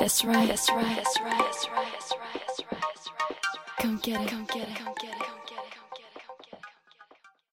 That's right, that's right, that's right, that's right, that's right, that's right. Come get it, come get it, come get it, come get it.